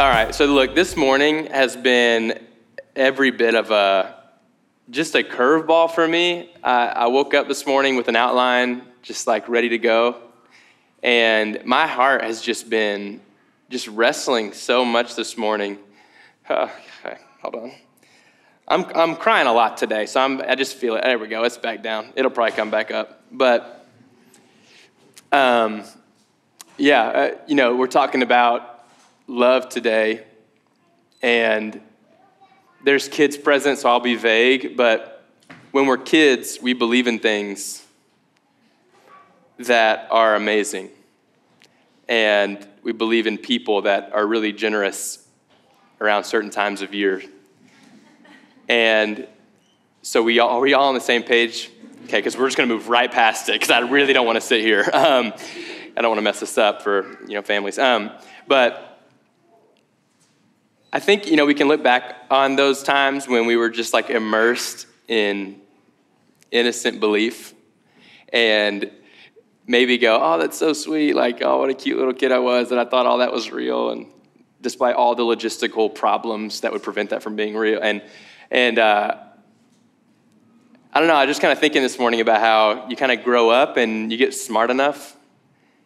All right, so look, this morning has been every bit of a just a curveball for me. I, I woke up this morning with an outline, just like ready to go, and my heart has just been just wrestling so much this morning. Okay, hold on. I'm, I'm crying a lot today, so I'm, I just feel it. There we go. It's back down. It'll probably come back up. But, um, yeah, uh, you know, we're talking about love today. And there's kids present, so I'll be vague, but when we're kids, we believe in things that are amazing. And we believe in people that are really generous around certain times of year. And so we all, are we all on the same page? Okay, because we're just going to move right past it because I really don't want to sit here. Um, I don't want to mess this up for you know families. Um, but I think, you know, we can look back on those times when we were just like immersed in innocent belief and maybe go, oh, that's so sweet. Like, oh, what a cute little kid I was, and I thought all that was real. And despite all the logistical problems that would prevent that from being real. And, and, uh, I don't know, I was just kind of thinking this morning about how you kind of grow up and you get smart enough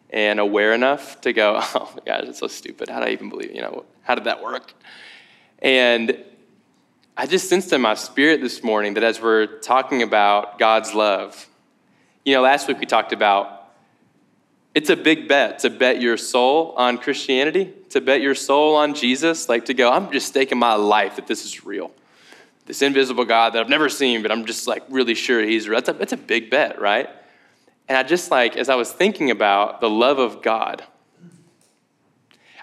and aware enough to go, oh my gosh, it's so stupid. How did I even believe? You know, how did that work? And I just sensed in my spirit this morning that as we're talking about God's love, you know, last week we talked about it's a big bet to bet your soul on Christianity, to bet your soul on Jesus, like to go, I'm just staking my life that this is real. This invisible God that I've never seen, but I'm just like really sure he's real. That's a, that's a big bet, right? And I just like, as I was thinking about the love of God,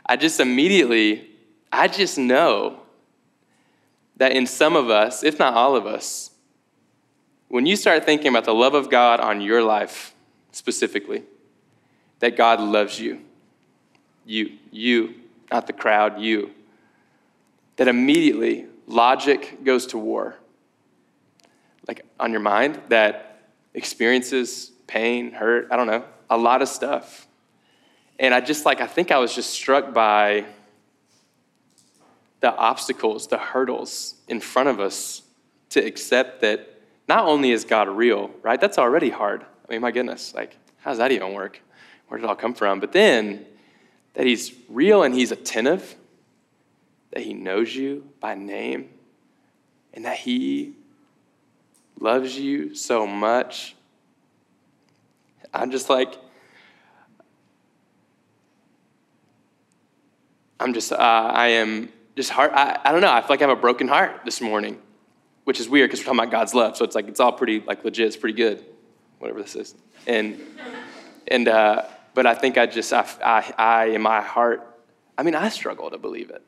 I just immediately, I just know that in some of us, if not all of us, when you start thinking about the love of God on your life specifically, that God loves you, you, you, not the crowd, you, that immediately logic goes to war. Like on your mind, that experiences pain, hurt, I don't know, a lot of stuff. And I just like, I think I was just struck by the obstacles, the hurdles in front of us to accept that not only is God real, right? That's already hard. I mean, my goodness, like, how does that even work? Where did it all come from? But then that He's real and He's attentive, that He knows you by name, and that He loves you so much I'm just like, I'm just, uh, I am just heart, I, I don't know, I feel like I have a broken heart this morning, which is weird because we're talking about God's love. So it's like, it's all pretty, like legit, it's pretty good, whatever this is. And, and, uh, but I think I just, I, I, I, in my heart, I mean, I struggle to believe it.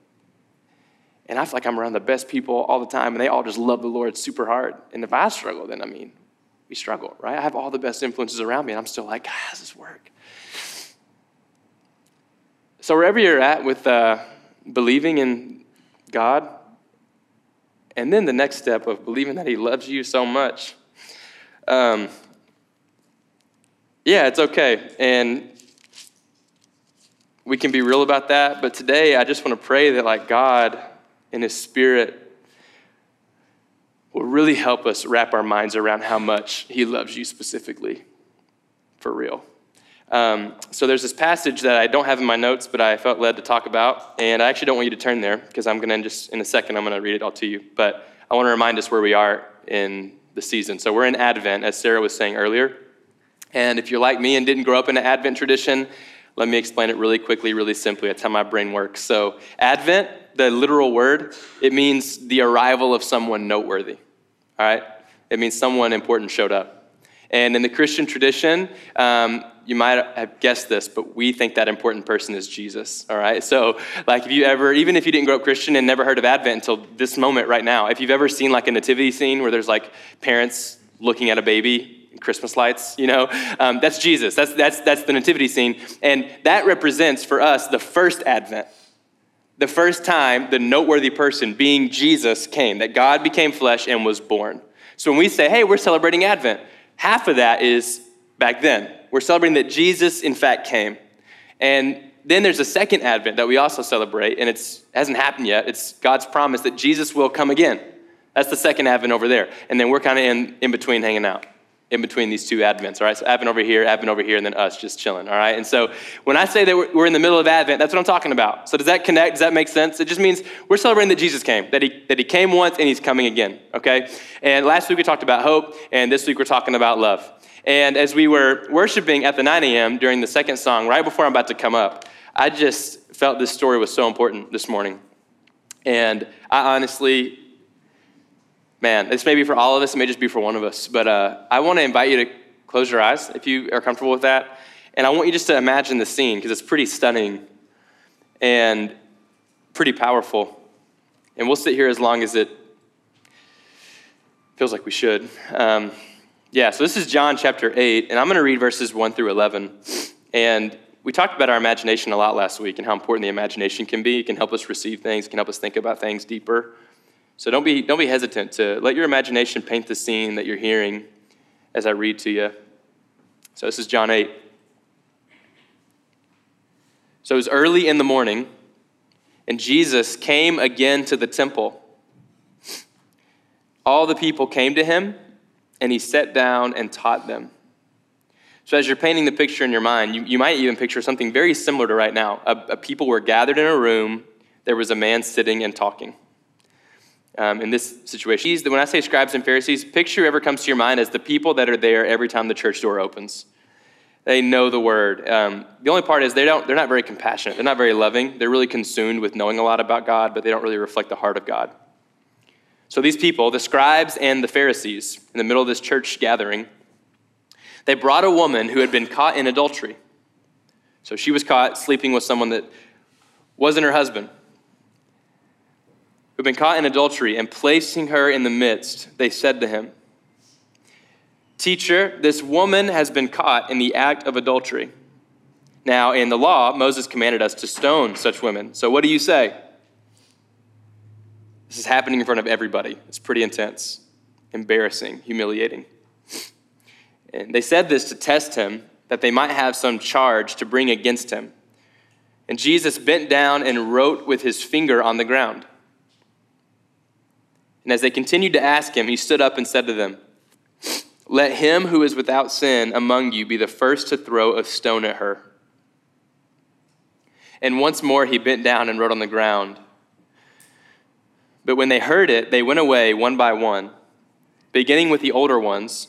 And I feel like I'm around the best people all the time, and they all just love the Lord super hard. And if I struggle, then I mean, we struggle, right? I have all the best influences around me, and I'm still like, how does this work? So, wherever you're at with uh, believing in God, and then the next step of believing that He loves you so much, um, yeah, it's okay. And we can be real about that. But today, I just want to pray that, like, God in His Spirit will really help us wrap our minds around how much He loves you specifically, for real. Um, so there's this passage that I don't have in my notes, but I felt led to talk about, and I actually don't want you to turn there because I'm going to just in a second I'm going to read it all to you. But I want to remind us where we are in the season. So we're in Advent, as Sarah was saying earlier. And if you're like me and didn't grow up in an Advent tradition, let me explain it really quickly, really simply. That's how my brain works. So Advent, the literal word, it means the arrival of someone noteworthy all right? It means someone important showed up. And in the Christian tradition, um, you might have guessed this, but we think that important person is Jesus, all right? So, like, if you ever, even if you didn't grow up Christian and never heard of Advent until this moment right now, if you've ever seen like a nativity scene where there's like parents looking at a baby, Christmas lights, you know, um, that's Jesus. That's, that's, that's the nativity scene. And that represents for us the first Advent the first time the noteworthy person being Jesus came, that God became flesh and was born. So when we say, hey, we're celebrating Advent, half of that is back then. We're celebrating that Jesus, in fact, came. And then there's a second advent that we also celebrate, and it hasn't happened yet. It's God's promise that Jesus will come again. That's the second advent over there. And then we're kind of in, in between hanging out, in between these two advents, all right? So advent over here, advent over here, and then us just chilling, all right? And so when I say that we're, in the middle of advent, that's what I'm talking about. So does that connect? Does that make sense? It just means we're celebrating that Jesus came, that he, that he came once and he's coming again, okay? And last week we talked about hope, and this week we're talking about love. And as we were worshiping at the 9 a.m. during the second song, right before I'm about to come up, I just felt this story was so important this morning. And I honestly, man, this may be for all of us, it may just be for one of us, but uh, I want to invite you to close your eyes if you are comfortable with that. And I want you just to imagine the scene because it's pretty stunning and pretty powerful. And we'll sit here as long as it feels like we should. Um, yeah, so this is John chapter 8, and I'm going to read verses 1 through 11. And we talked about our imagination a lot last week and how important the imagination can be. It can help us receive things, it can help us think about things deeper. So don't be, don't be hesitant to let your imagination paint the scene that you're hearing as I read to you. So this is John 8. So it was early in the morning, and Jesus came again to the temple. All the people came to him, and he sat down and taught them. So, as you're painting the picture in your mind, you, you might even picture something very similar to right now. A, a people were gathered in a room, there was a man sitting and talking. Um, in this situation, when I say scribes and Pharisees, picture whoever comes to your mind as the people that are there every time the church door opens. They know the word. Um, the only part is they don't, they're not very compassionate. They're not very loving. They're really consumed with knowing a lot about God, but they don't really reflect the heart of God. So these people, the scribes and the Pharisees, in the middle of this church gathering, they brought a woman who had been caught in adultery. So she was caught sleeping with someone that wasn't her husband, who'd been caught in adultery, and placing her in the midst, they said to him, Teacher, this woman has been caught in the act of adultery. Now, in the law, Moses commanded us to stone such women. So, what do you say? This is happening in front of everybody. It's pretty intense, embarrassing, humiliating. And they said this to test him, that they might have some charge to bring against him. And Jesus bent down and wrote with his finger on the ground. And as they continued to ask him, he stood up and said to them, Let him who is without sin among you be the first to throw a stone at her. And once more he bent down and wrote on the ground. But when they heard it, they went away one by one, beginning with the older ones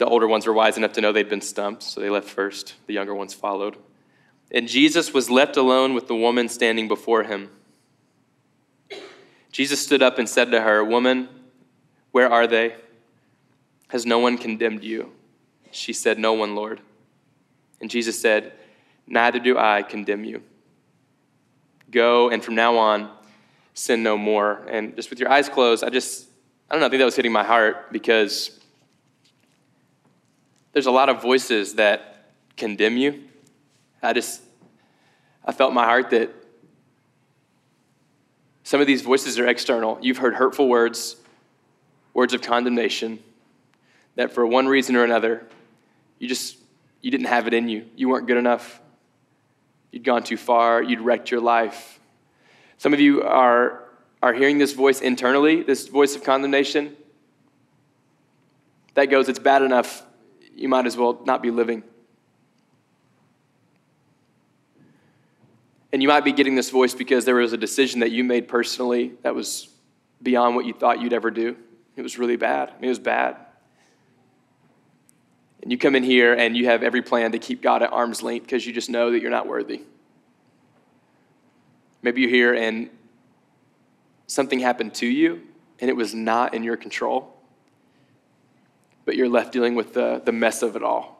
the older ones were wise enough to know they'd been stumped, so they left first. The younger ones followed. And Jesus was left alone with the woman standing before him. Jesus stood up and said to her, Woman, where are they? Has no one condemned you? She said, No one, Lord. And Jesus said, Neither do I condemn you. Go, and from now on, sin no more. And just with your eyes closed, I just, I don't know, I think that was hitting my heart because there's a lot of voices that condemn you. I just, I felt my heart that some of these voices are external. You've heard hurtful words, words of condemnation, that for one reason or another, you just, you didn't have it in you. You weren't good enough. You'd gone too far. You'd wrecked your life. Some of you are, are hearing this voice internally, this voice of condemnation. That goes, it's bad enough you might as well not be living. And you might be getting this voice because there was a decision that you made personally that was beyond what you thought you'd ever do. It was really bad. It was bad. And you come in here and you have every plan to keep God at arm's length because you just know that you're not worthy. Maybe you're here and something happened to you and it was not in your control but you're left dealing with the, the mess of it all.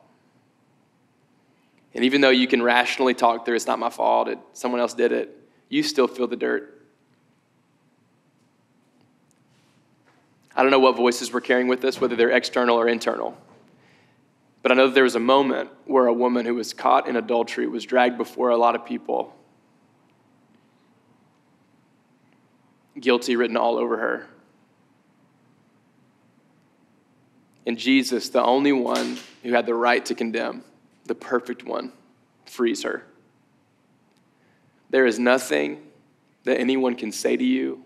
And even though you can rationally talk through, it's not my fault, it, someone else did it, you still feel the dirt. I don't know what voices we're carrying with us, whether they're external or internal. But I know that there was a moment where a woman who was caught in adultery was dragged before a lot of people, guilty written all over her. And Jesus, the only one who had the right to condemn, the perfect one, frees her. There is nothing that anyone can say to you.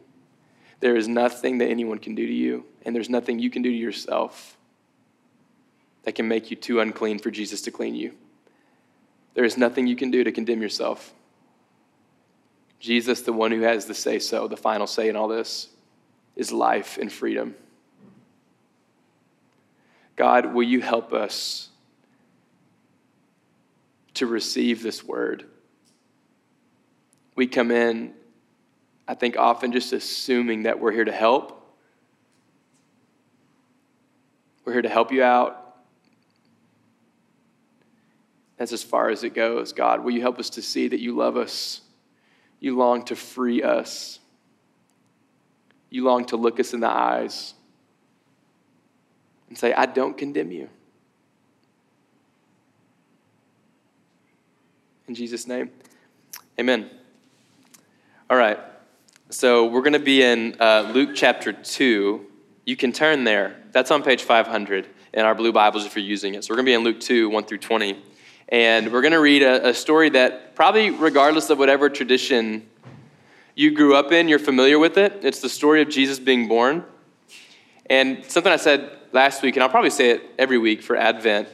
There is nothing that anyone can do to you. And there's nothing you can do to yourself that can make you too unclean for Jesus to clean you. There is nothing you can do to condemn yourself. Jesus, the one who has the say so, the final say in all this, is life and freedom. God, will you help us to receive this word? We come in, I think, often just assuming that we're here to help. We're here to help you out. That's as far as it goes. God, will you help us to see that you love us? You long to free us. You long to look us in the eyes and say, I don't condemn you. In Jesus' name, amen. All right, so we're going to be in uh, Luke chapter 2. You can turn there. That's on page 500 in our blue Bibles if you're using it. So we're going to be in Luke 2, 1 through 20. And we're going to read a, a, story that, probably regardless of whatever tradition you grew up in, you're familiar with it. It's the story of Jesus being born. And something I said last week, and I'll probably say it every week for Advent.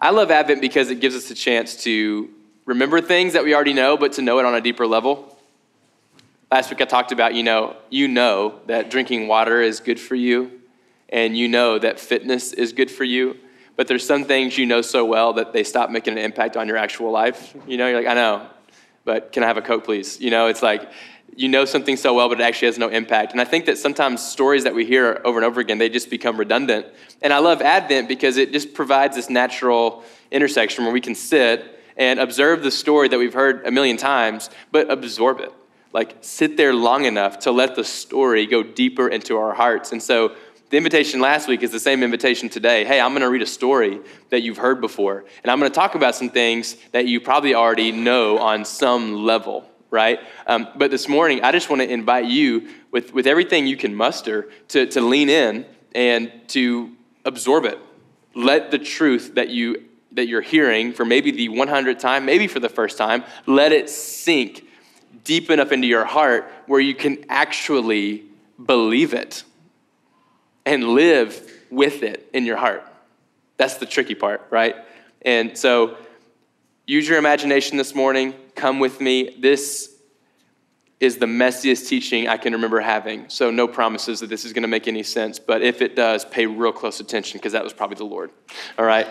I love Advent because it gives us a chance to remember things that we already know, but to know it on a deeper level. Last week I talked about, you know, you know that drinking water is good for you, and you know that fitness is good for you but there's some things you know so well that they stop making an impact on your actual life. You know, you're like, I know, but can I have a Coke, please? You know, it's like you know something so well, but it actually has no impact. And I think that sometimes stories that we hear over and over again, they just become redundant. And I love Advent because it just provides this natural intersection where we can sit and observe the story that we've heard a million times, but absorb it. Like sit there long enough to let the story go deeper into our hearts. And so the invitation last week is the same invitation today. Hey, I'm going to read a story that you've heard before, and I'm going to talk about some things that you probably already know on some level, right? Um, but this morning, I just want to invite you, with, with everything you can muster, to, to lean in and to absorb it. Let the truth that, you, that you're hearing for maybe the 100th time, maybe for the first time, let it sink deep enough into your heart where you can actually believe it and live with it in your heart. That's the tricky part, right? And so use your imagination this morning. Come with me. This is the messiest teaching I can remember having. So, no promises that this is going to make any sense, but if it does, pay real close attention because that was probably the Lord. All right?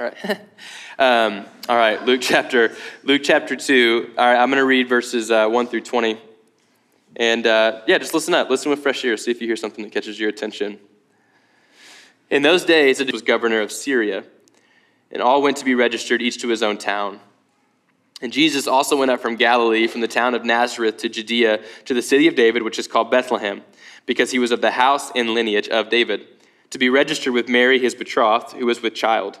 All right. um, all right, Luke chapter, Luke chapter 2. All right, I'm going to read verses uh, 1 through 20. And uh, yeah, just listen up. Listen with fresh ears. See if you hear something that catches your attention. In those days, it was governor of Syria, and all went to be registered, each to his own town. And Jesus also went up from Galilee, from the town of Nazareth to Judea, to the city of David, which is called Bethlehem, because he was of the house and lineage of David, to be registered with Mary, his betrothed, who was with child.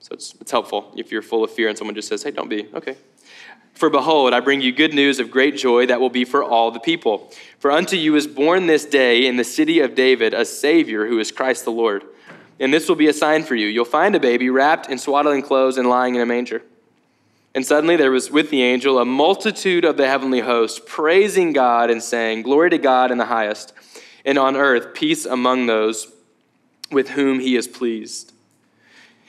So it's, it's helpful if you're full of fear and someone just says, Hey, don't be. Okay, for behold, I bring you good news of great joy that will be for all the people. For unto you is born this day in the city of David a Savior who is Christ the Lord. And this will be a sign for you. You'll find a baby wrapped in swaddling clothes and lying in a manger. And suddenly there was with the angel a multitude of the heavenly host, praising God and saying, Glory to God in the highest, and on earth peace among those with whom he is pleased.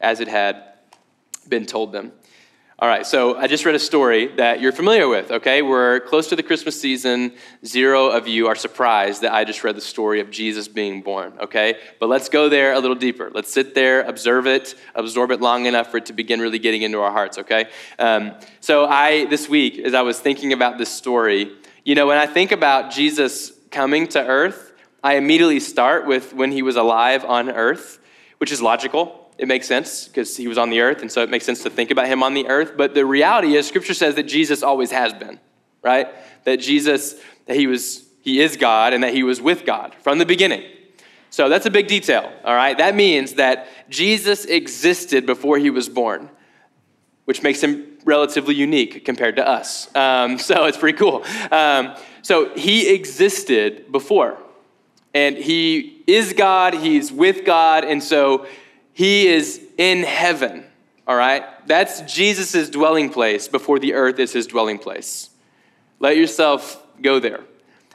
as it had been told them. All right, so I just read a story that you're familiar with, okay? We're close to the Christmas season. Zero of you are surprised that I just read the story of Jesus being born, okay? But let's go there a little deeper. Let's sit there, observe it, absorb it long enough for it to begin really getting into our hearts, okay? Um, so I, this week, as I was thinking about this story, you know, when I think about Jesus coming to earth, I immediately start with when he was alive on earth, which is logical it makes sense because he was on the earth, and so it makes sense to think about him on the earth. But the reality is, Scripture says that Jesus always has been, right? That Jesus, that he was, he is God, and that he was with God from the beginning. So that's a big detail, all right? That means that Jesus existed before he was born, which makes him relatively unique compared to us. Um, so it's pretty cool. Um, so he existed before, and he is God, he's with God, and so he is in heaven, all right? That's Jesus' dwelling place before the earth is his dwelling place. Let yourself go there.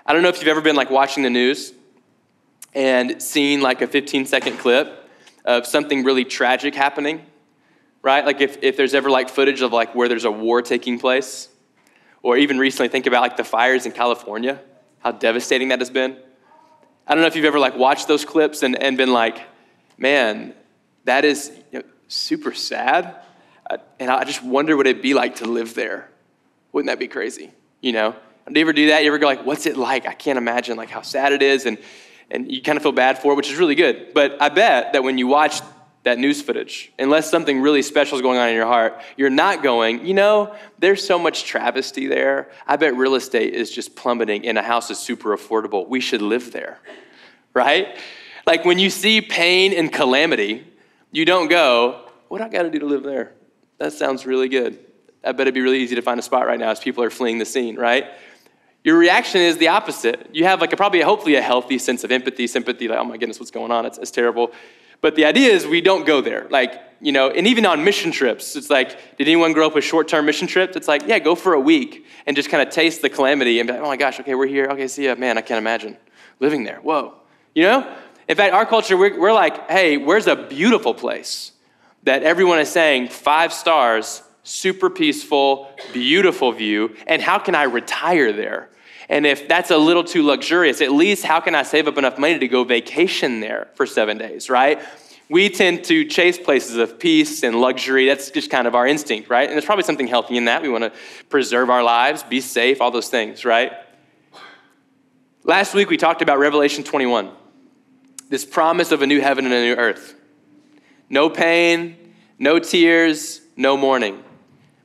I don't know if you've ever been like watching the news and seeing like a 15 second clip of something really tragic happening, right? Like if, if there's ever like footage of like where there's a war taking place, or even recently think about like the fires in California, how devastating that has been. I don't know if you've ever like watched those clips and, and been like, man, that is you know, super sad. Uh, and I just wonder what it'd be like to live there. Wouldn't that be crazy? You know? Do you ever do that? You ever go like, what's it like? I can't imagine like how sad it is. And, and you kind of feel bad for it, which is really good. But I bet that when you watch that news footage, unless something really special is going on in your heart, you're not going, you know, there's so much travesty there. I bet real estate is just plummeting and a house is super affordable. We should live there, right? Like when you see pain and calamity, you don't go, what I got to do to live there? That sounds really good. I bet it'd be really easy to find a spot right now as people are fleeing the scene, right? Your reaction is the opposite. You have like a, probably a, hopefully a healthy sense of empathy, sympathy, like, oh my goodness, what's going on? It's, it's terrible. But the idea is we don't go there. Like, you know, and even on mission trips, it's like, did anyone grow up with short term mission trips? It's like, yeah, go for a week and just kind of taste the calamity and be like, oh my gosh, okay, we're here. Okay, see ya. Man, I can't imagine living there. Whoa. You know? In fact, our culture, we're, we're like, hey, where's a beautiful place that everyone is saying five stars, super peaceful, beautiful view, and how can I retire there? And if that's a little too luxurious, at least how can I save up enough money to go vacation there for seven days, right? We tend to chase places of peace and luxury. That's just kind of our instinct, right? And there's probably something healthy in that. We want to preserve our lives, be safe, all those things, right? Last week we talked about Revelation 21 this promise of a new heaven and a new earth. No pain, no tears, no mourning.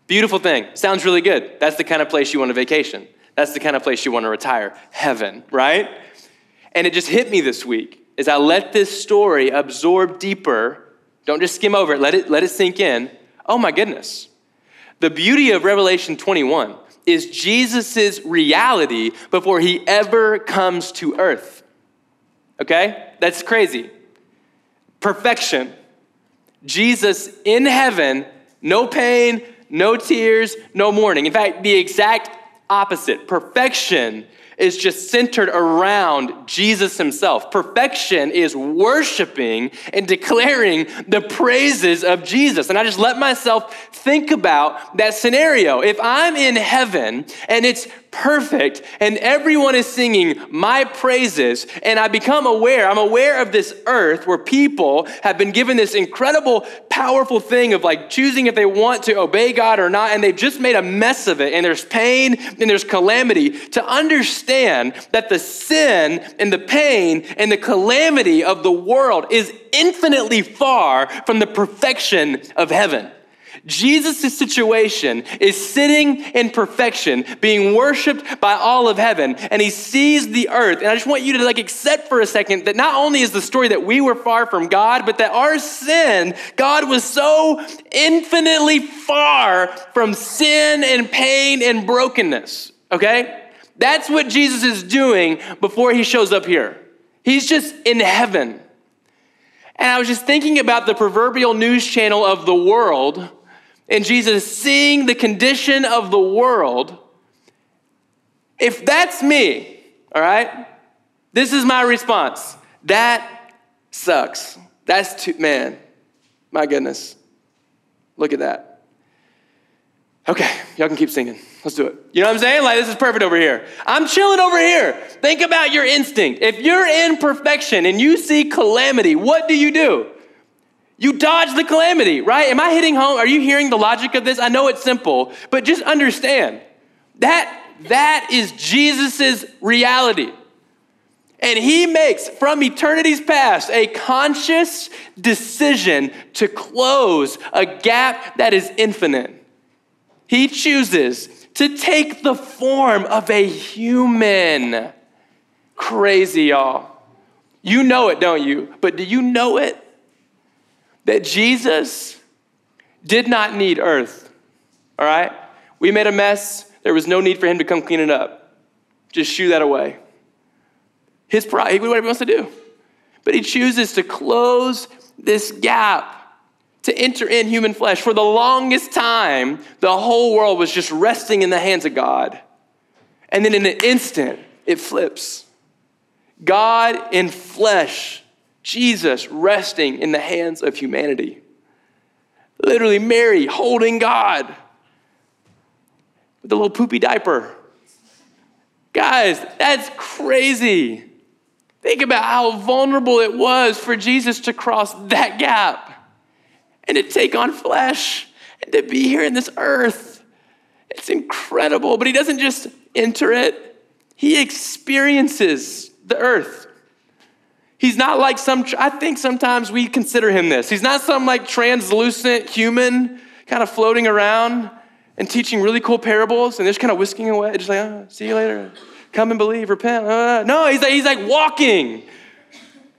Beautiful thing. Sounds really good. That's the kind of place you want to vacation. That's the kind of place you want to retire. Heaven, right? And it just hit me this week as I let this story absorb deeper. Don't just skim over it, let it, let it sink in. Oh my goodness. The beauty of Revelation 21 is Jesus' reality before he ever comes to earth. Okay? That's crazy. Perfection. Jesus in heaven, no pain, no tears, no mourning. In fact, the exact opposite. Perfection is just centered around Jesus himself. Perfection is worshiping and declaring the praises of Jesus. And I just let myself think about that scenario. If I'm in heaven and it's perfect and everyone is singing my praises and I become aware, I'm aware of this earth where people have been given this incredible, powerful thing of like choosing if they want to obey God or not, and they've just made a mess of it, and there's pain and there's calamity. To understand that the sin and the pain and the calamity of the world is infinitely far from the perfection of heaven. Jesus' situation is sitting in perfection, being worshiped by all of heaven, and he sees the earth. And I just want you to like accept for a second that not only is the story that we were far from God, but that our sin, God was so infinitely far from sin and pain and brokenness. Okay? That's what Jesus is doing before he shows up here. He's just in heaven. And I was just thinking about the proverbial news channel of the world and Jesus seeing the condition of the world, if that's me, all right, this is my response. That sucks. That's too, man, my goodness. Look at that. Okay, y'all can keep singing. Let's do it. You know what I'm saying? Like, this is perfect over here. I'm chilling over here. Think about your instinct. If you're in perfection and you see calamity, what do you do? You dodge the calamity, right? Am I hitting home? Are you hearing the logic of this? I know it's simple, but just understand that that is Jesus's reality. And he makes from eternity's past a conscious decision to close a gap that is infinite. He chooses to take the form of a human. Crazy, y'all. You know it, don't you? But do you know it? That Jesus did not need earth, all right? We made a mess. There was no need for him to come clean it up. Just shoo that away. His pride, he would whatever he wants to do. But he chooses to close this gap to enter in human flesh. For the longest time, the whole world was just resting in the hands of God. And then in an instant, it flips. God in flesh, Jesus resting in the hands of humanity. Literally, Mary holding God with a little poopy diaper. Guys, that's crazy. Think about how vulnerable it was for Jesus to cross that gap and to take on flesh and to be here in this earth. It's incredible. But he doesn't just enter it, he experiences the earth. He's not like some, I think sometimes we consider him this. He's not some like translucent human kind of floating around and teaching really cool parables and just kind of whisking away, just like, oh, see you later. Come and believe, repent. Uh, no, he's like, he's like walking.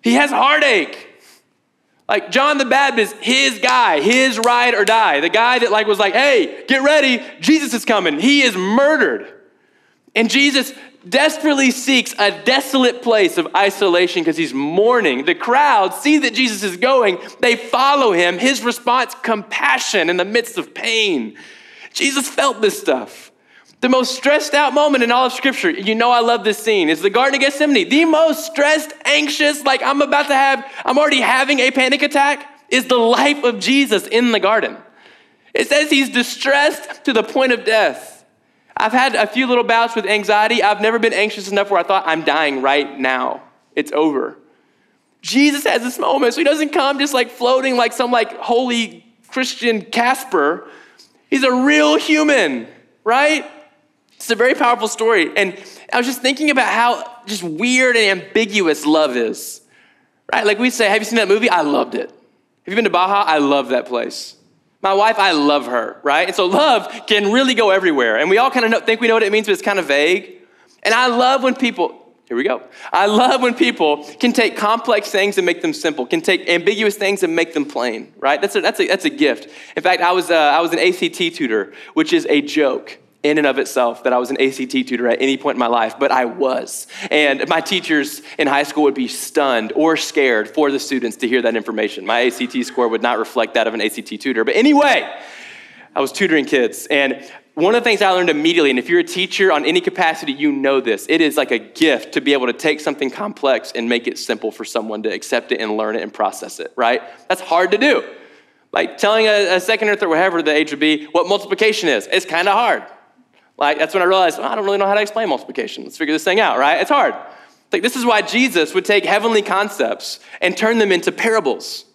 He has heartache. Like John the Baptist, his guy, his ride or die. The guy that like was like, hey, get ready, Jesus is coming. He is murdered. And Jesus desperately seeks a desolate place of isolation because he's mourning. The crowd see that Jesus is going, they follow him. His response, compassion in the midst of pain. Jesus felt this stuff. The most stressed out moment in all of Scripture, you know, I love this scene, is the Garden of Gethsemane. The most stressed, anxious, like I'm about to have, I'm already having a panic attack, is the life of Jesus in the garden. It says he's distressed to the point of death. I've had a few little bouts with anxiety. I've never been anxious enough where I thought, I'm dying right now. It's over. Jesus has this moment, so he doesn't come just like floating like some like holy Christian Casper. He's a real human, right? It's a very powerful story. And I was just thinking about how just weird and ambiguous love is. Right? Like we say, have you seen that movie? I loved it. Have you been to Baja? I love that place. My wife, I love her, right? And so love can really go everywhere. And we all kind of think we know what it means, but it's kind of vague. And I love when people, here we go. I love when people can take complex things and make them simple, can take ambiguous things and make them plain, right? That's a, that's a, that's a gift. In fact, I was, uh, I was an ACT tutor, which is a joke in and of itself that I was an ACT tutor at any point in my life, but I was. And my teachers in high school would be stunned or scared for the students to hear that information. My ACT score would not reflect that of an ACT tutor. But anyway, I was tutoring kids. And one of the things I learned immediately, and if you're a teacher on any capacity, you know this, it is like a gift to be able to take something complex and make it simple for someone to accept it and learn it and process it, right? That's hard to do. Like telling a, a second or third, whatever the age would be, what multiplication is, it's kind of hard. Like, that's when I realized, oh, I don't really know how to explain multiplication. Let's figure this thing out, right? It's hard. Like, this is why Jesus would take heavenly concepts and turn them into parables.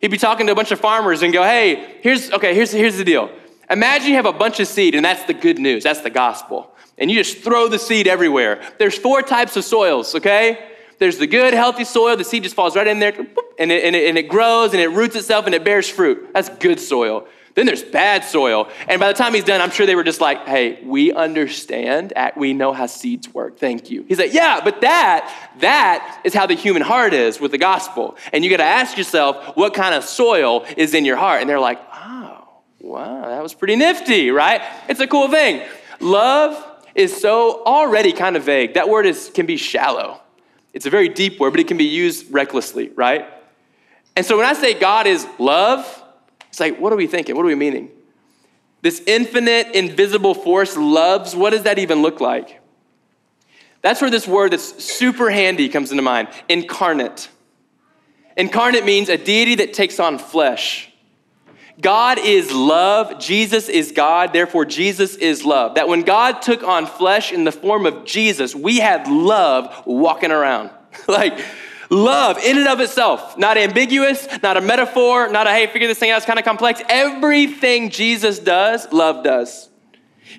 He'd be talking to a bunch of farmers and go, hey, here's, okay, here's, here's the deal. Imagine you have a bunch of seed, and that's the good news, that's the gospel. And you just throw the seed everywhere. There's four types of soils, okay? There's the good, healthy soil, the seed just falls right in there, and it, and it, and it grows and it roots itself and it bears fruit. That's good soil. Then there's bad soil. And by the time he's done, I'm sure they were just like, hey, we understand. We know how seeds work. Thank you. He's like, yeah, but that, that is how the human heart is with the gospel. And you got to ask yourself, what kind of soil is in your heart? And they're like, oh, wow, that was pretty nifty, right? It's a cool thing. Love is so already kind of vague. That word is, can be shallow. It's a very deep word, but it can be used recklessly, right? And so when I say God is love, it's like, what are we thinking? What are we meaning? This infinite, invisible force loves, what does that even look like? That's where this word that's super handy comes into mind incarnate. Incarnate means a deity that takes on flesh. God is love, Jesus is God, therefore Jesus is love. That when God took on flesh in the form of Jesus, we had love walking around. like, love in and of itself, not ambiguous, not a metaphor, not a hey, figure this thing out, it's kind of complex. Everything Jesus does, love does.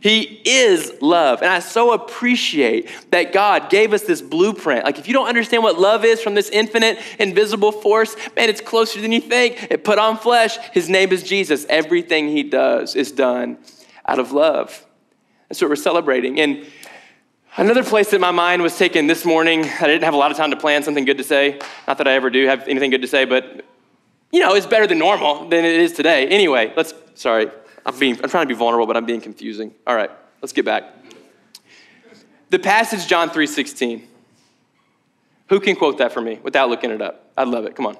He is love. And I so appreciate that God gave us this blueprint. Like, if you don't understand what love is from this infinite, invisible force, man, it's closer than you think. It put on flesh. His name is Jesus. Everything he does is done out of love. That's what we're celebrating. And another place that my mind was taken this morning, I didn't have a lot of time to plan something good to say. Not that I ever do have anything good to say, but you know, it's better than normal than it is today. Anyway, let's, sorry, I'm, being, I'm trying to be vulnerable, but I'm being confusing. All right, let's get back. The passage, John 3.16. Who can quote that for me without looking it up? I'd love it. Come on. Uh,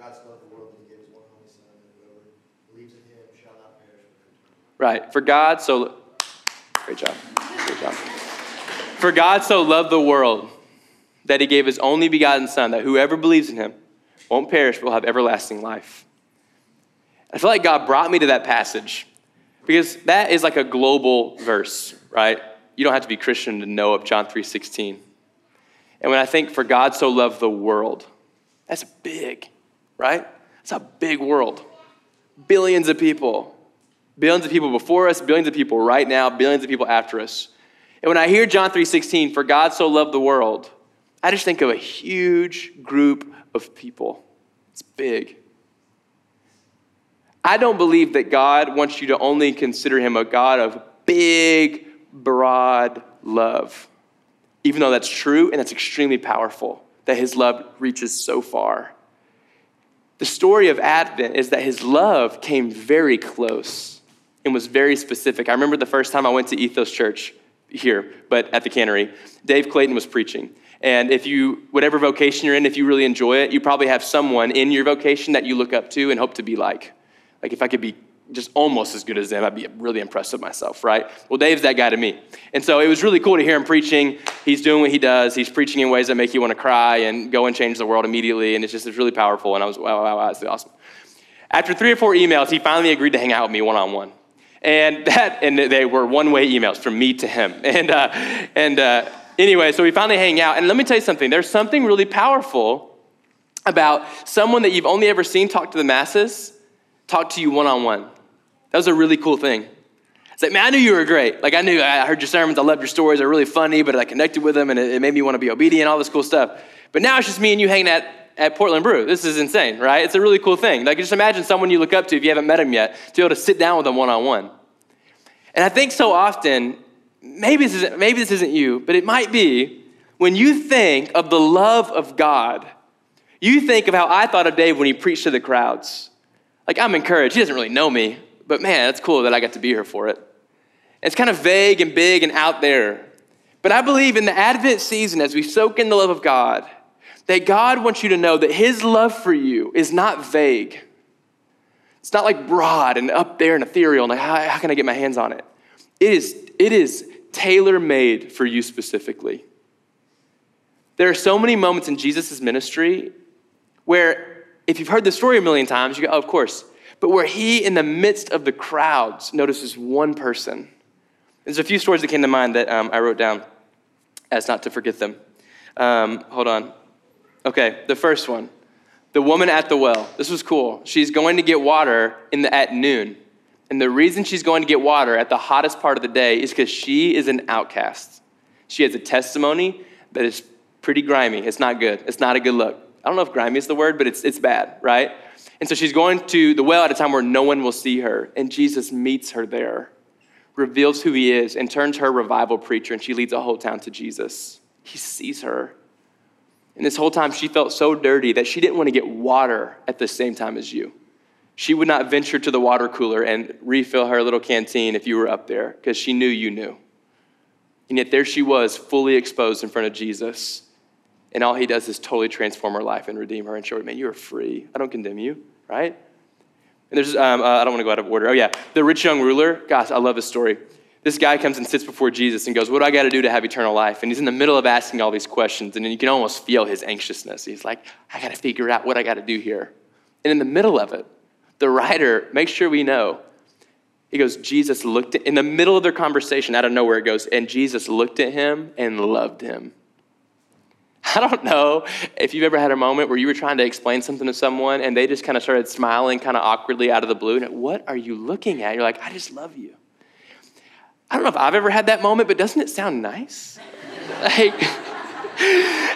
God spelled the world and he gave one only son, and whoever in him shall not perish for the. Right. For God so. Great job. For God so loved the world that he gave his only begotten son that whoever believes in him won't perish but will have everlasting life. I feel like God brought me to that passage because that is like a global verse, right? You don't have to be Christian to know of John 3:16. And when I think for God so loved the world, that's big, right? It's a big world. Billions of people. Billions of people before us, billions of people right now, billions of people after us. And when I hear John 3:16, for God so loved the world, I just think of a huge group of people. It's big. I don't believe that God wants you to only consider him a God of big, broad love, even though that's true and that's extremely powerful, that his love reaches so far. The story of Advent is that his love came very close and was very specific. I remember the first time I went to Ethos Church here, but at the cannery, Dave Clayton was preaching. And if you, whatever vocation you're in, if you really enjoy it, you probably have someone in your vocation that you look up to and hope to be like. Like if I could be just almost as good as them, I'd be really impressed with myself, right? Well, Dave's that guy to me. And so it was really cool to hear him preaching. He's doing what he does. He's preaching in ways that make you want to cry and go and change the world immediately. And it's just it's really powerful. And I was, wow, wow, wow, that's awesome. After three or four emails, he finally agreed to hang out with me one on one. And that, and they were one way emails from me to him. And, uh, and uh, anyway, so we finally hang out. And let me tell you something there's something really powerful about someone that you've only ever seen talk to the masses talk to you one on one. That was a really cool thing. It's like, man, I knew you were great. Like, I knew, I heard your sermons, I loved your stories, they're really funny, but I connected with them and it, it made me want to be obedient, all this cool stuff. But now it's just me and you hanging at, at Portland Brew. This is insane, right? It's a really cool thing. Like, just imagine someone you look up to if you haven't met him yet, to be able to sit down with them one on one. And I think so often, maybe this, isn't, maybe this isn't you, but it might be, when you think of the love of God, you think of how I thought of Dave when he preached to the crowds. Like, I'm encouraged. He doesn't really know me, but man, that's cool that I got to be here for it. It's kind of vague and big and out there. But I believe in the Advent season, as we soak in the love of God, that God wants you to know that His love for you is not vague. It's not like broad and up there and ethereal, and like, how, how can I get my hands on it? It is, it is tailor made for you specifically. There are so many moments in Jesus' ministry where if you've heard the story a million times, you go, oh, of course. But where he, in the midst of the crowds, notices one person. There's a few stories that came to mind that um, I wrote down as not to forget them. Um, hold on. Okay, the first one the woman at the well. This was cool. She's going to get water in the, at noon. And the reason she's going to get water at the hottest part of the day is because she is an outcast. She has a testimony that is pretty grimy. It's not good. It's not a good look. I don't know if grimy is the word, but it's, it's bad, right? And so she's going to the well at a time where no one will see her. And Jesus meets her there, reveals who he is, and turns her revival preacher. And she leads a whole town to Jesus. He sees her. And this whole time, she felt so dirty that she didn't want to get water at the same time as you. She would not venture to the water cooler and refill her little canteen if you were up there because she knew you knew. And yet there she was, fully exposed in front of Jesus. And all he does is totally transform her life and redeem her and show her, man, you are free. I don't condemn you, right? And there's, um, uh, I don't want to go out of order. Oh, yeah. The rich young ruler, gosh, I love this story. This guy comes and sits before Jesus and goes, What do I got to do to have eternal life? And he's in the middle of asking all these questions, and you can almost feel his anxiousness. He's like, I got to figure out what I got to do here. And in the middle of it, The writer makes sure we know. He goes, Jesus looked at, in the middle of their conversation, out of nowhere, it goes, and Jesus looked at him and loved him. I don't know if you've ever had a moment where you were trying to explain something to someone and they just kind of started smiling kind of awkwardly out of the blue. And what are you looking at? You're like, I just love you. I don't know if I've ever had that moment, but doesn't it sound nice? like,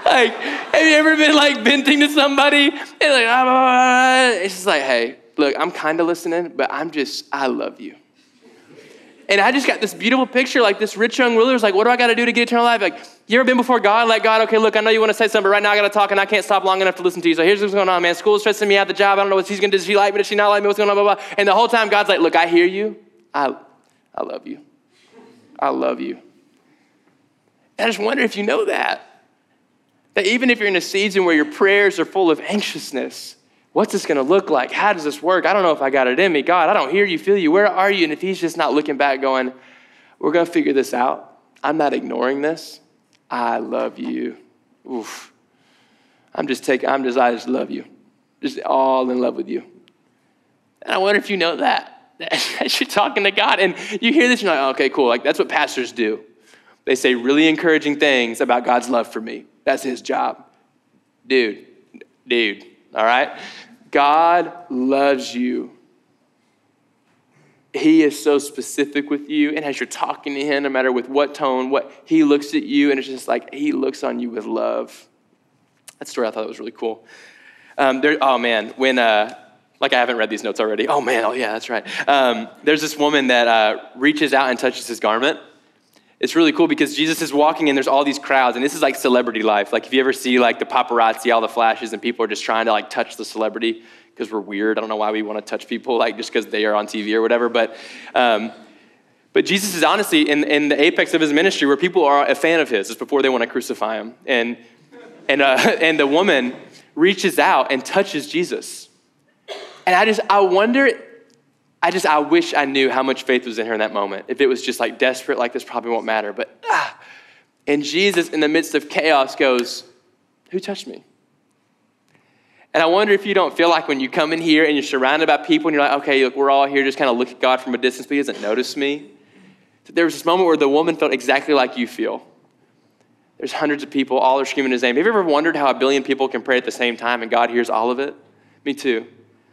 like, have you ever been like venting to somebody? And like, ah, it's just like, hey, look, I'm kind of listening, but I'm just, I love you. And I just got this beautiful picture, like this rich young ruler is like, what do I got to do to get eternal life? Like, you ever been before God? Like, God, okay, look, I know you want to say something, but right now I got to talk and I can't stop long enough to listen to you. So here's what's going on, man. School's stressing me out, the job, I don't know what she's going to do. Does she like me? Does she not like me? What's going on? Blah, blah, blah. And the whole time, God's like, look, I hear you. I, I love you. I love you. And I just wonder if you know that. That even if you're in a season where your prayers are full of anxiousness, What's this going to look like? How does this work? I don't know if I got it in me. God, I don't hear you, feel you. Where are you? And if he's just not looking back, going, we're going to figure this out. I'm not ignoring this. I love you. Oof. I'm just taking, I'm just, I just love you. Just all in love with you. And I wonder if you know that. As you're talking to God and you hear this, you're like, okay, cool. Like, that's what pastors do. They say really encouraging things about God's love for me. That's his job. Dude, dude, all right? God loves you. He is so specific with you. And as you're talking to him, no matter with what tone, what he looks at you, and it's just like he looks on you with love. That story I thought was really cool. Um, there, oh man, when uh, like I haven't read these notes already. Oh man, oh yeah, that's right. Um, there's this woman that uh, reaches out and touches his garment, it's really cool because Jesus is walking and there's all these crowds, and this is like celebrity life. Like if you ever see like the paparazzi, all the flashes, and people are just trying to like touch the celebrity because we're weird. I don't know why we want to touch people like just because they are on TV or whatever. But um, but Jesus is honestly in, in the apex of his ministry where people are a fan of his. It's before they want to crucify him, and and uh, and the woman reaches out and touches Jesus, and I just I wonder I just, I wish I knew how much faith was in her in that moment. If it was just like desperate, like this probably won't matter. But, ah. And Jesus, in the midst of chaos, goes, Who touched me? And I wonder if you don't feel like when you come in here and you're surrounded by people and you're like, okay, look, we're all here, just kind of look at God from a distance, but He doesn't notice me. There was this moment where the woman felt exactly like you feel. There's hundreds of people, all are screaming His name. Have you ever wondered how a billion people can pray at the same time and God hears all of it? Me too.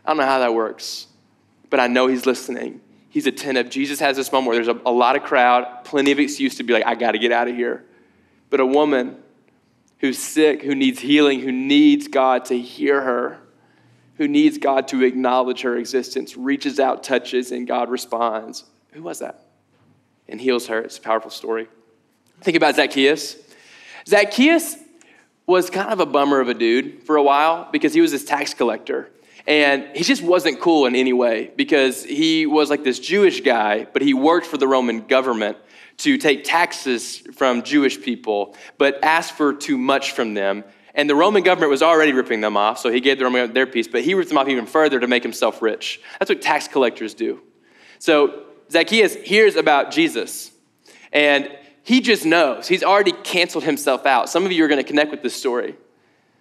I don't know how that works but I know he's listening. He's attentive. Jesus has this moment where there's a, a lot of crowd, plenty of excuse to be like, I got to get out of here. But a woman who's sick, who needs healing, who needs God to hear her, who needs God to acknowledge her existence, reaches out, touches, and God responds. Who was that? And heals her. It's a powerful story. Think about Zacchaeus. Zacchaeus was kind of a bummer of a dude for a while because he was this tax collector. And he just wasn't cool in any way because he was like this Jewish guy, but he worked for the Roman government to take taxes from Jewish people, but asked for too much from them. And the Roman government was already ripping them off, so he gave the Roman government their piece, but he ripped them off even further to make himself rich. That's what tax collectors do. So Zacchaeus hears about Jesus, and he just knows. He's already canceled himself out. Some of you are going to connect with this story.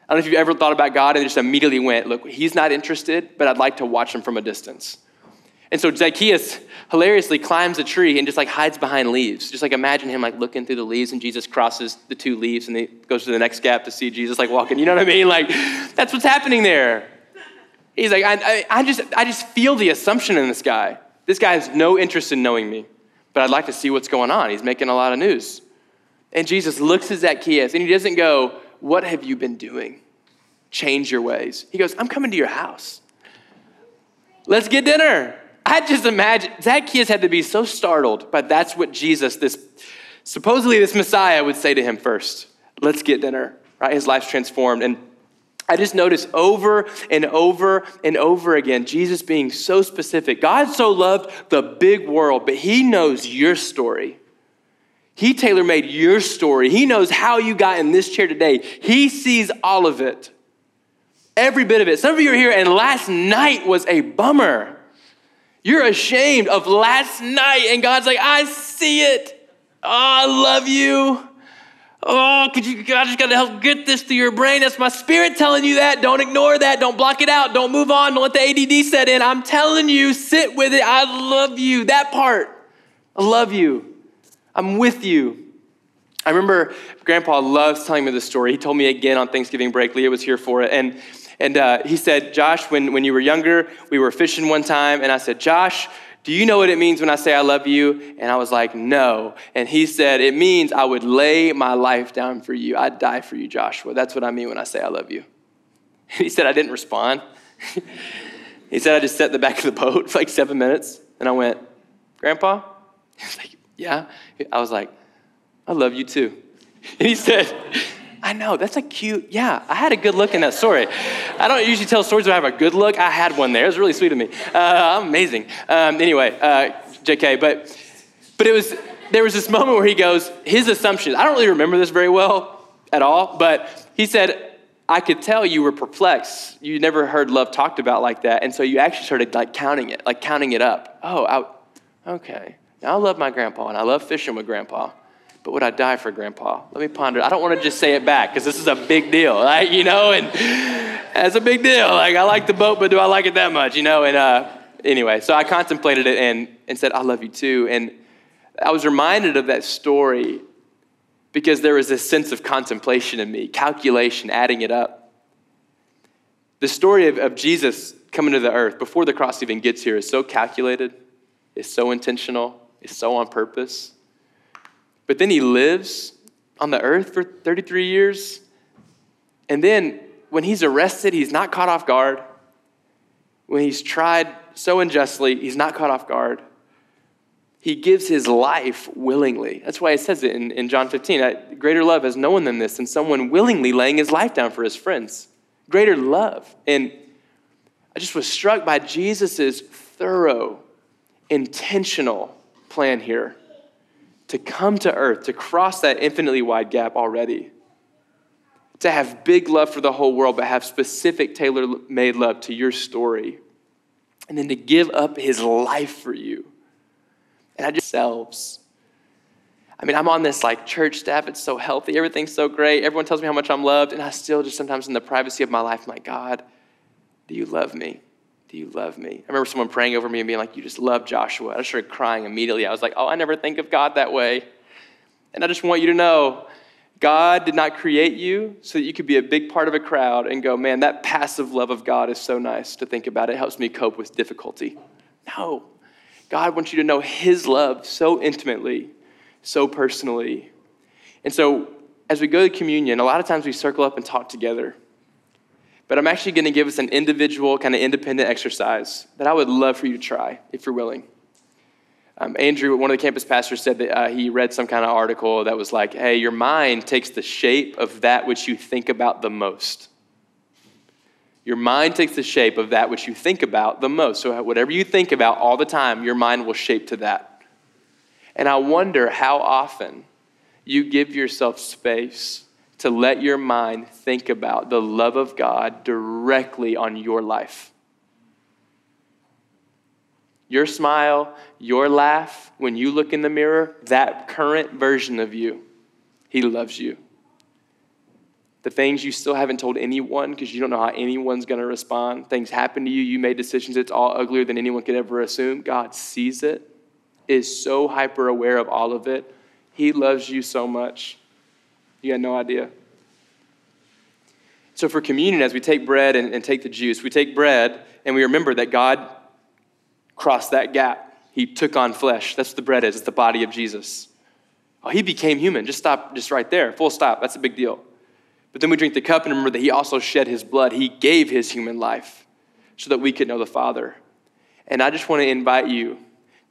I don't know if you've ever thought about God and just immediately went, look, he's not interested, but I'd like to watch him from a distance. And so Zacchaeus hilariously climbs a tree and just like hides behind leaves. Just like imagine him like looking through the leaves and Jesus crosses the two leaves and he goes to the next gap to see Jesus like walking. You know what I mean? Like that's what's happening there. He's like, I, I, I just, I just feel the assumption in this guy. This guy has no interest in knowing me, but I'd like to see what's going on. He's making a lot of news. And Jesus looks at Zacchaeus and he doesn't go, what have you been doing? Change your ways. He goes, I'm coming to your house. Let's get dinner. I just imagine Zacchaeus had to be so startled, but that's what Jesus, this supposedly this Messiah, would say to him first. Let's get dinner. Right? His life's transformed. And I just notice over and over and over again, Jesus being so specific. God so loved the big world, but he knows your story. He tailor made your story. He knows how you got in this chair today. He sees all of it. Every bit of it. Some of you are here, and last night was a bummer. You're ashamed of last night, and God's like, I see it. Oh, I love you. Oh, could you, I just got to help get this to your brain. That's my spirit telling you that. Don't ignore that. Don't block it out. Don't move on. Don't let the ADD set in. I'm telling you, sit with it. I love you. That part. I love you. I'm with you. I remember Grandpa loves telling me this story. He told me again on Thanksgiving break. Leah was here for it. And, and uh, he said, Josh, when, when you were younger, we were fishing one time. And I said, Josh, do you know what it means when I say I love you? And I was like, No. And he said, It means I would lay my life down for you. I'd die for you, Joshua. That's what I mean when I say I love you. And he said, I didn't respond. he said, I just sat in the back of the boat for like seven minutes. And I went, Grandpa? He's like, Yeah. I was like, I love you too. And he said, I know, that's a cute, yeah, I had a good look in that story. I don't usually tell stories where I have a good look. I had one there. It was really sweet of me. Uh, I'm amazing. Um, anyway, uh, JK, but, but it was, there was this moment where he goes, his assumption, I don't really remember this very well at all, but he said, I could tell you were perplexed. You never heard love talked about like that. And so you actually started like counting it, like counting it up. Oh, I, okay. Now I love my grandpa and I love fishing with grandpa but would I die for grandpa? Let me ponder. I don't want to just say it back because this is a big deal, right? You know, and that's a big deal. Like, I like the boat, but do I like it that much, you know? And uh, anyway, so I contemplated it and, and said, I love you too. And I was reminded of that story because there was this sense of contemplation in me, calculation, adding it up. The story of, of Jesus coming to the earth before the cross even gets here is so calculated, is so intentional, is so on purpose. But then he lives on the earth for 33 years. And then when he's arrested, he's not caught off guard. When he's tried so unjustly, he's not caught off guard. He gives his life willingly. That's why it says it in, in John 15. Greater love has no one than this, than someone willingly laying his life down for his friends. Greater love. And I just was struck by Jesus' thorough, intentional plan here to come to earth, to cross that infinitely wide gap already, to have big love for the whole world, but have specific tailor made love to your story, and then to give up his life for you. And I just selves. I mean, I'm on this like church staff, it's so healthy, everything's so great, everyone tells me how much I'm loved, and I still just sometimes in the privacy of my life, I'm like, God, do you love me? You love me? I remember someone praying over me and being like, You just love Joshua. I started crying immediately. I was like, Oh, I never think of God that way. And I just want you to know God did not create you so that you could be a big part of a crowd and go, Man, that passive love of God is so nice to think about. It helps me cope with difficulty. No. God wants you to know His love so intimately, so personally. And so, as we go to communion, a lot of times we circle up and talk together. But I'm actually going to give us an individual, kind of independent exercise that I would love for you to try if you're willing. Um, Andrew, one of the campus pastors, said that uh, he read some kind of article that was like, hey, your mind takes the shape of that which you think about the most. Your mind takes the shape of that which you think about the most. So, whatever you think about all the time, your mind will shape to that. And I wonder how often you give yourself space to let your mind think about the love of God directly on your life. Your smile, your laugh, when you look in the mirror, that current version of you, He loves you. The things you still haven't told anyone because you don't know how anyone's going to respond. Things happen to you, you made decisions, it's all uglier than anyone could ever assume. God sees it, is so hyper aware of all of it. He loves you so much. You had no idea. So, for communion, as we take bread and, and take the juice, we take bread and we remember that God crossed that gap. He took on flesh. That's what the bread is, it's the body of Jesus. Oh, he became human. Just stop, just right there. Full stop. That's a big deal. But then we drink the cup and remember that he also shed his blood. He gave his human life so that we could know the Father. And I just want to invite you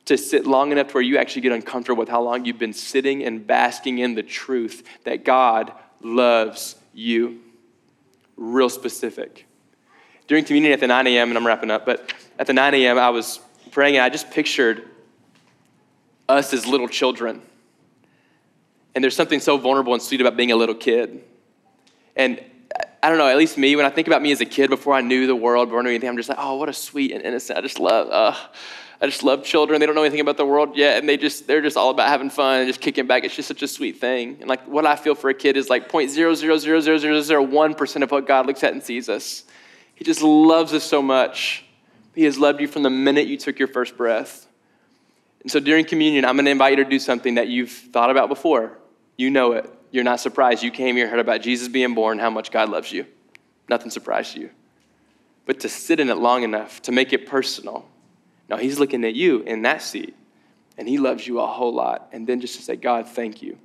to sit long enough to where you actually get uncomfortable with how long you've been sitting and basking in the truth that God loves you. Real specific. During communion at the 9 a.m., and I'm wrapping up, but at the 9 a.m., I was praying and I just pictured us as little children. And there's something so vulnerable and sweet about being a little kid. And I don't know, at least me, when I think about me as a kid before I knew the world, knew anything, I'm just like, oh, what a sweet and innocent. I just love, uh, I just love children. They don't know anything about the world yet, and they just they're just all about having fun and just kicking back. It's just such a sweet thing. And like what I feel for a kid is like point zero zero zero zero zero zero one percent of what God looks at and sees us. He just loves us so much. He has loved you from the minute you took your first breath. And so during communion, I'm going to invite you to do something that you've thought about before. You know it. You're not surprised. You came here, heard about Jesus being born, how much God loves you. Nothing surprised you. But to sit in it long enough, to make it personal, Now he's looking at you in that seat, and he loves you a whole lot. And then just to say, God, thank you.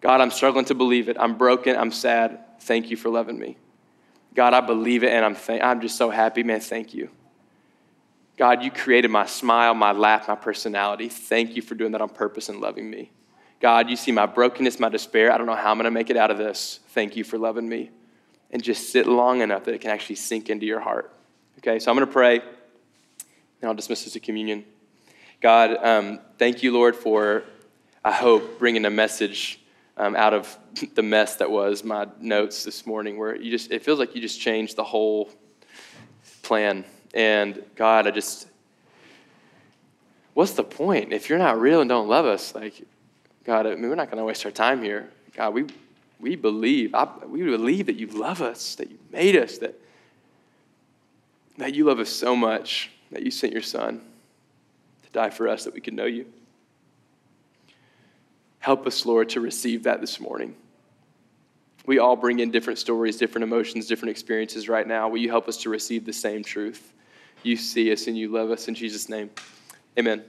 God, I'm struggling to believe it. I'm broken. I'm sad. Thank you for loving me. God, I believe it, and I'm, th- I'm just so happy, man. Thank you. God, you created my smile, my laugh, my personality. Thank you for doing that on purpose and loving me. God, you see my brokenness, my despair. I don't know how I'm going to make it out of this. Thank you for loving me. And just sit long enough that it can actually sink into your heart. Okay, so I'm going to pray and I'll dismiss us to communion. God, um, thank you, Lord, for, I hope, bringing a message um, out of the mess that was my notes this morning, where you just, it feels like you just changed the whole plan. And God, I just, what's the point? If you're not real and don't love us, like, God, I mean, we're not going to waste our time here. God, we, we believe, I, we believe that you love us, that you made us, that, that you love us so much that you sent your son to die for us that we could know you. Help us, Lord, to receive that this morning. We all bring in different stories, different emotions, different experiences right now. Will you help us to receive the same truth? You see us and you love us in Jesus' name. Amen.